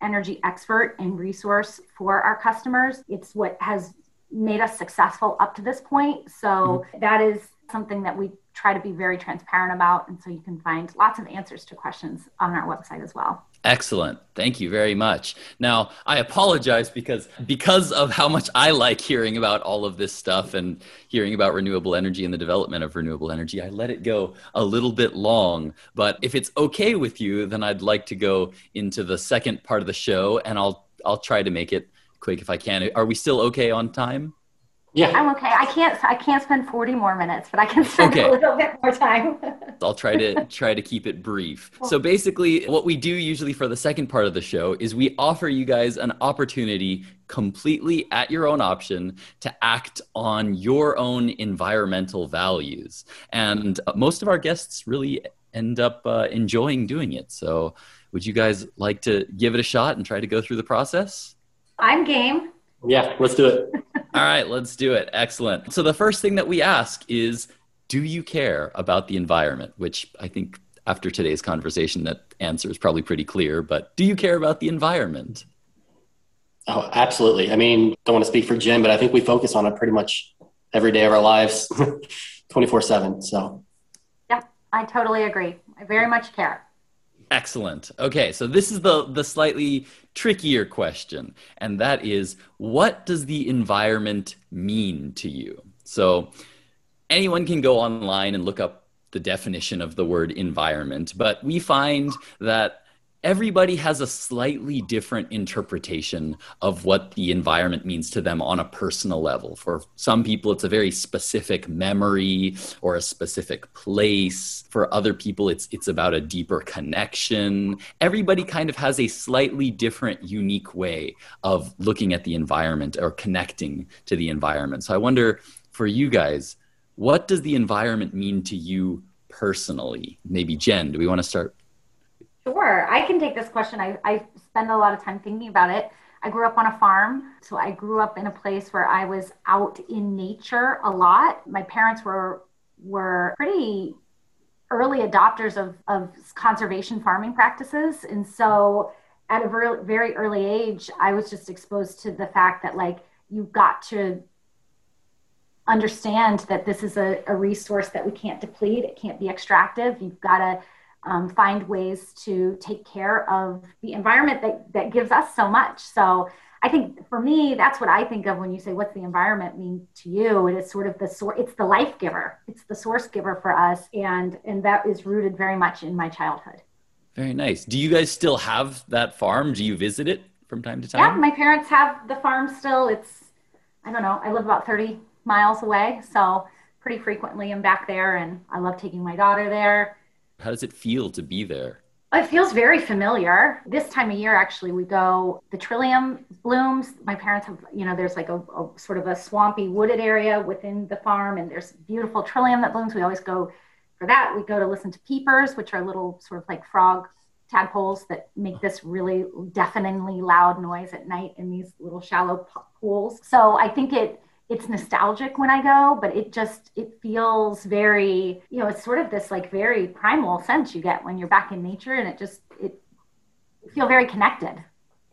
energy expert and resource for our customers. It's what has made us successful up to this point. So mm-hmm. that is something that we try to be very transparent about. And so you can find lots of answers to questions on our website as well. Excellent. Thank you very much. Now, I apologize because because of how much I like hearing about all of this stuff and hearing about renewable energy and the development of renewable energy, I let it go a little bit long. But if it's okay with you, then I'd like to go into the second part of the show and I'll I'll try to make it quick if I can. Are we still okay on time? Yeah. I'm okay. I can't I can't spend 40 more minutes, but I can spend okay. a little bit more time. I'll try to try to keep it brief. So basically what we do usually for the second part of the show is we offer you guys an opportunity completely at your own option to act on your own environmental values. And most of our guests really end up uh, enjoying doing it. So would you guys like to give it a shot and try to go through the process? I'm game. Yeah, let's do it. All right, let's do it. Excellent. So the first thing that we ask is do you care about the environment? Which I think after today's conversation that answer is probably pretty clear, but do you care about the environment? Oh, absolutely. I mean, don't want to speak for Jim, but I think we focus on it pretty much every day of our lives 24/7, so Yeah, I totally agree. I very much care. Excellent. Okay, so this is the the slightly trickier question, and that is what does the environment mean to you? So anyone can go online and look up the definition of the word environment, but we find that everybody has a slightly different interpretation of what the environment means to them on a personal level. For some people, it's a very specific memory or a specific place. For other people, it's, it's about a deeper connection. Everybody kind of has a slightly different, unique way of looking at the environment or connecting to the environment. So I wonder for you guys, what does the environment mean to you personally? Maybe Jen, do we want to start Sure, I can take this question. I, I spend a lot of time thinking about it. I grew up on a farm, so I grew up in a place where I was out in nature a lot. My parents were were pretty early adopters of, of conservation farming practices, and so at a very, very early age, I was just exposed to the fact that like you've got to understand that this is a, a resource that we can't deplete. It can't be extractive. You've got to um, find ways to take care of the environment that, that gives us so much. So I think for me, that's what I think of when you say, what's the environment mean to you? It is sort of the source, it's the life giver. It's the source giver for us. And, and that is rooted very much in my childhood. Very nice. Do you guys still have that farm? Do you visit it from time to time? Yeah, my parents have the farm still. It's, I don't know, I live about 30 miles away. So pretty frequently I'm back there and I love taking my daughter there how does it feel to be there? It feels very familiar. This time of year, actually, we go, the trillium blooms. My parents have, you know, there's like a, a, sort of a swampy wooded area within the farm, and there's beautiful trillium that blooms. We always go for that. We go to listen to peepers, which are little sort of like frog tadpoles that make this really deafeningly loud noise at night in these little shallow pools. So I think it, it's nostalgic when I go, but it just it feels very, you know, it's sort of this like very primal sense you get when you're back in nature and it just it feel very connected.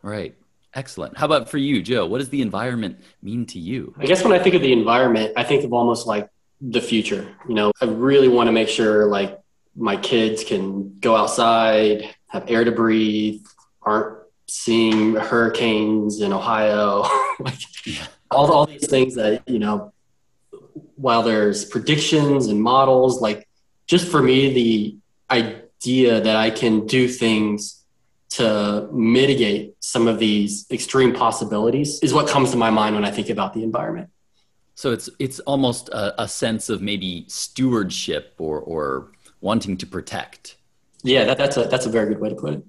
Right. Excellent. How about for you, Joe? What does the environment mean to you? I guess when I think of the environment, I think of almost like the future. You know, I really want to make sure like my kids can go outside, have air to breathe, aren't seeing hurricanes in Ohio. like, yeah all, all these things that you know while there's predictions and models like just for me the idea that i can do things to mitigate some of these extreme possibilities is what comes to my mind when i think about the environment. So it's it's almost a, a sense of maybe stewardship or or wanting to protect. Yeah that, that's a that's a very good way to put it.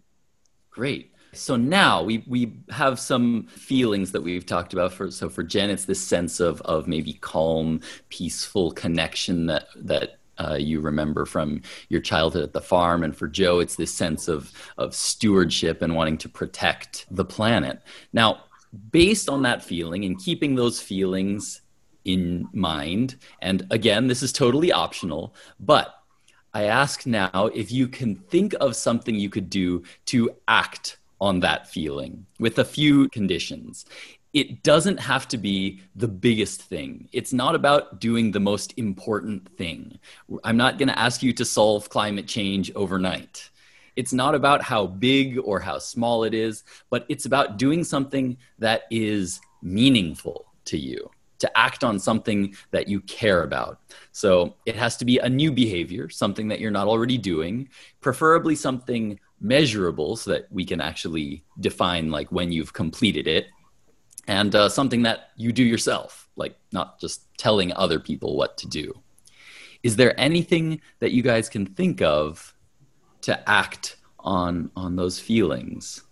Great so now we we have some feelings that we've talked about for so for Jen it's this sense of of maybe calm, peaceful connection that that uh, you remember from your childhood at the farm, and for Joe it's this sense of of stewardship and wanting to protect the planet. Now, based on that feeling and keeping those feelings in mind, and again this is totally optional, but I ask now if you can think of something you could do to act on that feeling with a few conditions. It doesn't have to be the biggest thing. It's not about doing the most important thing. I'm not going to ask you to solve climate change overnight. It's not about how big or how small it is, but it's about doing something that is meaningful to you to act on something that you care about. So it has to be a new behavior, something that you're not already doing, preferably something measurable so that we can actually define like when you've completed it and uh, something that you do yourself like not just telling other people what to do. Is there anything that you guys can think of to act on on those feelings?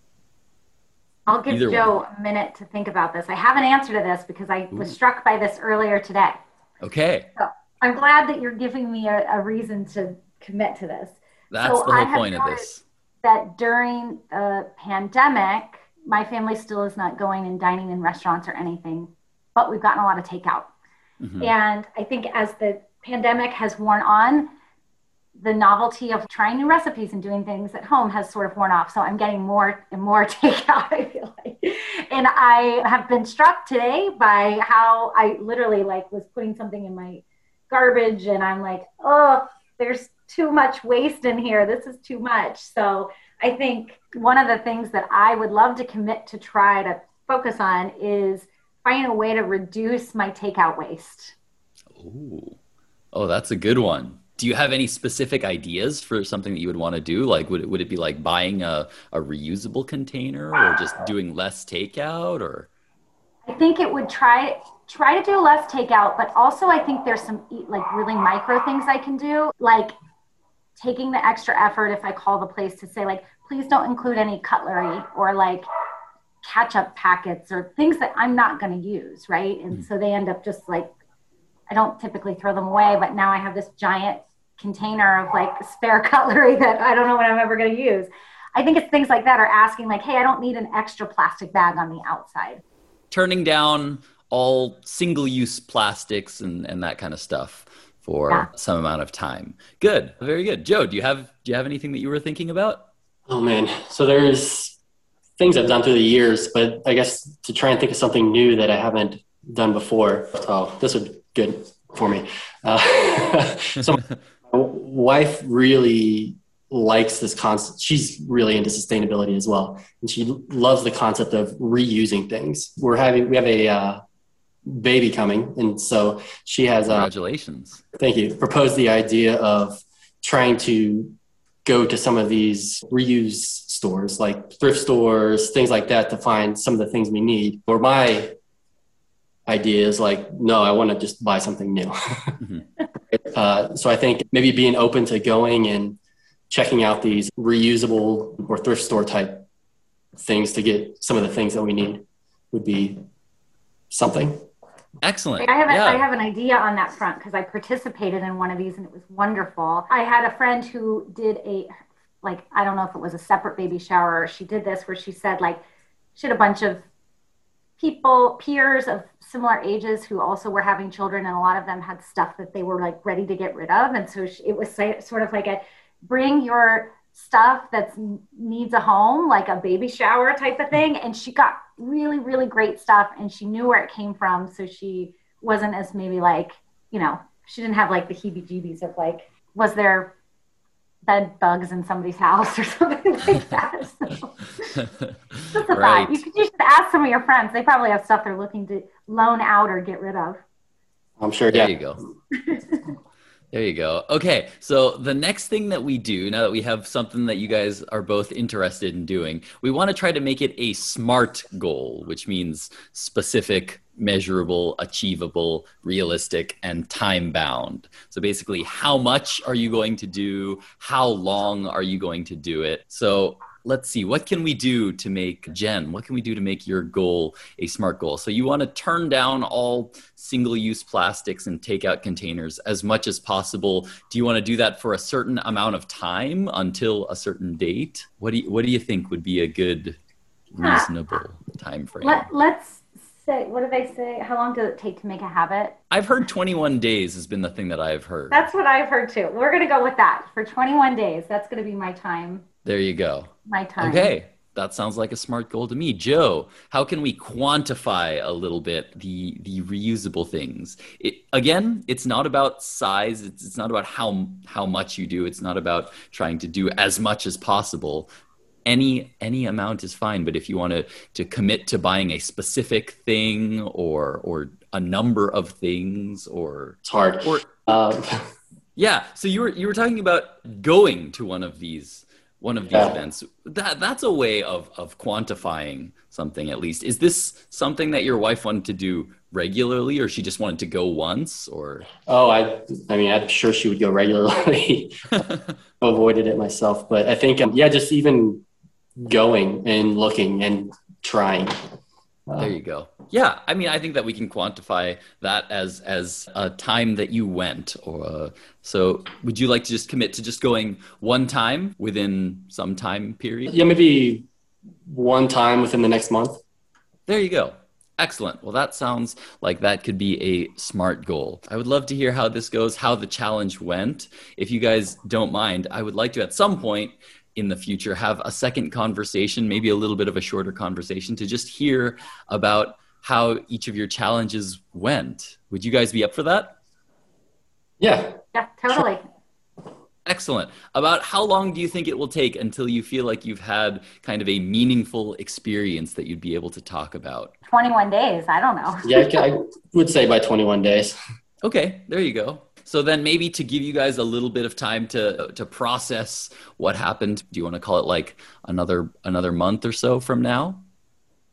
I'll give Either joe one. a minute to think about this. I have an answer to this because i Ooh. was struck by this earlier today. Okay. So i'm glad that you're giving me a, a reason to commit to this. That's so the whole point of this that during the pandemic, my family still is not going and dining in restaurants or anything, but we've gotten a lot of takeout. Mm-hmm. And I think as the pandemic has worn on, the novelty of trying new recipes and doing things at home has sort of worn off. So I'm getting more and more takeout, I feel like. And I have been struck today by how I literally like was putting something in my garbage and I'm like, oh, there's too much waste in here. This is too much. So I think one of the things that I would love to commit to try to focus on is finding a way to reduce my takeout waste. Ooh. Oh, that's a good one. Do you have any specific ideas for something that you would want to do? Like, would it, would it be like buying a, a reusable container or just doing less takeout or? I think it would try try to do less takeout, but also I think there's some like really micro things I can do. Like taking the extra effort if I call the place to say, like, please don't include any cutlery or like ketchup packets or things that I'm not going to use, right? And mm-hmm. so they end up just like, I don't typically throw them away, but now I have this giant container of like spare cutlery that I don't know when I'm ever going to use. I think it's things like that are asking, like, hey, I don't need an extra plastic bag on the outside. Turning down all single use plastics and, and that kind of stuff for yeah. some amount of time. Good, very good. Joe, do you have do you have anything that you were thinking about? Oh man, so there's things I've done through the years, but I guess to try and think of something new that I haven't done before. Oh, this would be good for me. Uh, so my wife really likes this concept. She's really into sustainability as well, and she loves the concept of reusing things. We're having we have a uh, baby coming, and so she has. Uh, Congratulations! thank you. Proposed the idea of trying to go to some of these reuse stores, like thrift stores, things like that, to find some of the things we need. Or my idea is like, no, I want to just buy something new. mm-hmm. uh, so I think maybe being open to going and checking out these reusable or thrift store type things to get some of the things that we need would be something. Excellent. I have, a, yeah. I have an idea on that front because I participated in one of these and it was wonderful. I had a friend who did a, like, I don't know if it was a separate baby shower or she did this where she said, like, she had a bunch of people, peers of similar ages who also were having children, and a lot of them had stuff that they were like ready to get rid of. And so it was sort of like a bring your stuff that needs a home, like a baby shower type of thing. And she got really, really great stuff, and she knew where it came from. So she wasn't as maybe like, you know, she didn't have like the heebie jeebies of like, was there bed bugs in somebody's house or something like that. So, just a right. thought. You, you should ask some of your friends. They probably have stuff they're looking to loan out or get rid of. I'm sure. There yeah. you go. There you go. Okay, so the next thing that we do, now that we have something that you guys are both interested in doing, we want to try to make it a SMART goal, which means specific, measurable, achievable, realistic, and time bound. So basically, how much are you going to do? How long are you going to do it? So let's see what can we do to make jen what can we do to make your goal a smart goal? So you want to turn down all single use plastics and takeout containers as much as possible. Do you want to do that for a certain amount of time until a certain date? What do you, what do you think would be a good reasonable time frame Let, let's say what do they say? How long does it take to make a habit? I've heard 21 days has been the thing that i've heard. That's what i've heard too. We're going to go with that for 21 days. That's going to be my time there you go. My time. Okay. That sounds like a smart goal to me. Joe, how can we quantify a little bit the the reusable things? It, again, it's not about size. It's, it's not about how how much you do. It's not about trying to do as much as possible. Any any amount is fine. But if you want to to commit to buying a specific thing or or a number of things or it's hard. Or, um. yeah. So you were you were talking about going to one of these one of these yeah. events. That that's a way of of quantifying something at least. Is this something that your wife wanted to do regularly or she just wanted to go once or? Oh i i mean i'm sure she would go regularly. Avoided it myself but i think um, yeah just even going and looking and trying there you go. Yeah, I mean, I think that we can quantify that as as a time that you went. Or uh, so, would you like to just commit to just going one time within some time period? Yeah, maybe one time within the next month. There you go. Excellent. Well, that sounds like that could be a smart goal. I would love to hear how this goes, how the challenge went. If you guys don't mind, I would like to at some point in the future have a second conversation, maybe a little bit of a shorter conversation to just hear about how each of your challenges went. Would you guys be up for that? Yeah. Yeah, totally. Sure. Excellent. About how long do you think it will take until you feel like you've had kind of a meaningful experience that you'd be able to talk about? 21 days. I don't know. yeah, I would say by 21 days. Okay, there you go. So then maybe to give you guys a little bit of time to to process what happened, do you want to call it like another another month or so from now?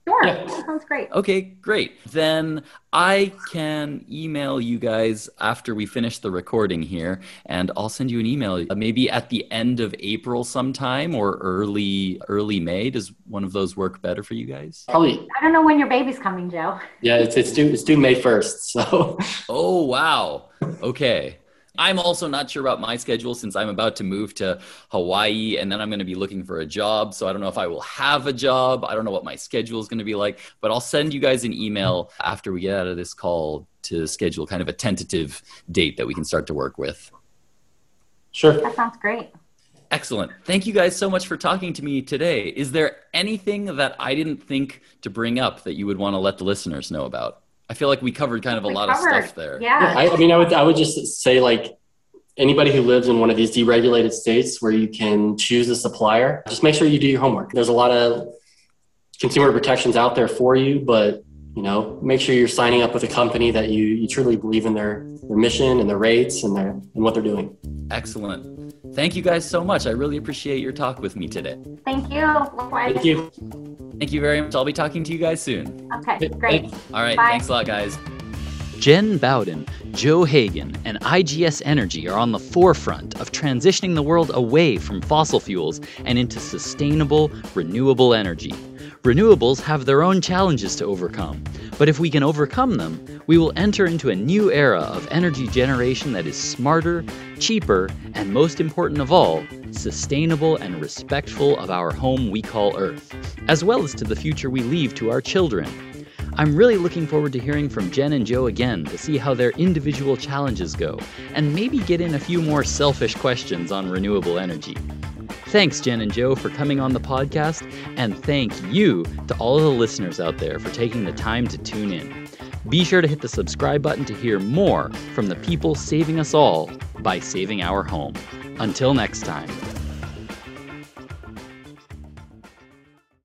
Sure. Yeah. sounds great. Okay, great. Then I can email you guys after we finish the recording here, and I'll send you an email uh, maybe at the end of April sometime or early early May. Does one of those work better for you guys? Probably. I don't know when your baby's coming, Joe. Yeah, it's it's due it's due May first. So. Oh wow. Okay. I'm also not sure about my schedule since I'm about to move to Hawaii and then I'm going to be looking for a job. So I don't know if I will have a job. I don't know what my schedule is going to be like, but I'll send you guys an email after we get out of this call to schedule kind of a tentative date that we can start to work with. Sure. That sounds great. Excellent. Thank you guys so much for talking to me today. Is there anything that I didn't think to bring up that you would want to let the listeners know about? I feel like we covered kind of a we lot covered. of stuff there. Yeah. yeah I, I, mean, I would I would just say like anybody who lives in one of these deregulated states where you can choose a supplier, just make sure you do your homework. There's a lot of consumer protections out there for you, but you know, make sure you're signing up with a company that you, you truly believe in their, their mission and their rates and their and what they're doing. Excellent. Thank you guys so much. I really appreciate your talk with me today. Thank you. Thank you. Thank you very much. I'll be talking to you guys soon. Okay, great. All right. Bye. Thanks a lot, guys. Jen Bowden, Joe Hagan, and IGS Energy are on the forefront of transitioning the world away from fossil fuels and into sustainable, renewable energy. Renewables have their own challenges to overcome, but if we can overcome them, we will enter into a new era of energy generation that is smarter, cheaper, and most important of all, sustainable and respectful of our home we call Earth, as well as to the future we leave to our children. I'm really looking forward to hearing from Jen and Joe again to see how their individual challenges go, and maybe get in a few more selfish questions on renewable energy. Thanks, Jen and Joe, for coming on the podcast, and thank you to all of the listeners out there for taking the time to tune in. Be sure to hit the subscribe button to hear more from the people saving us all by saving our home. Until next time.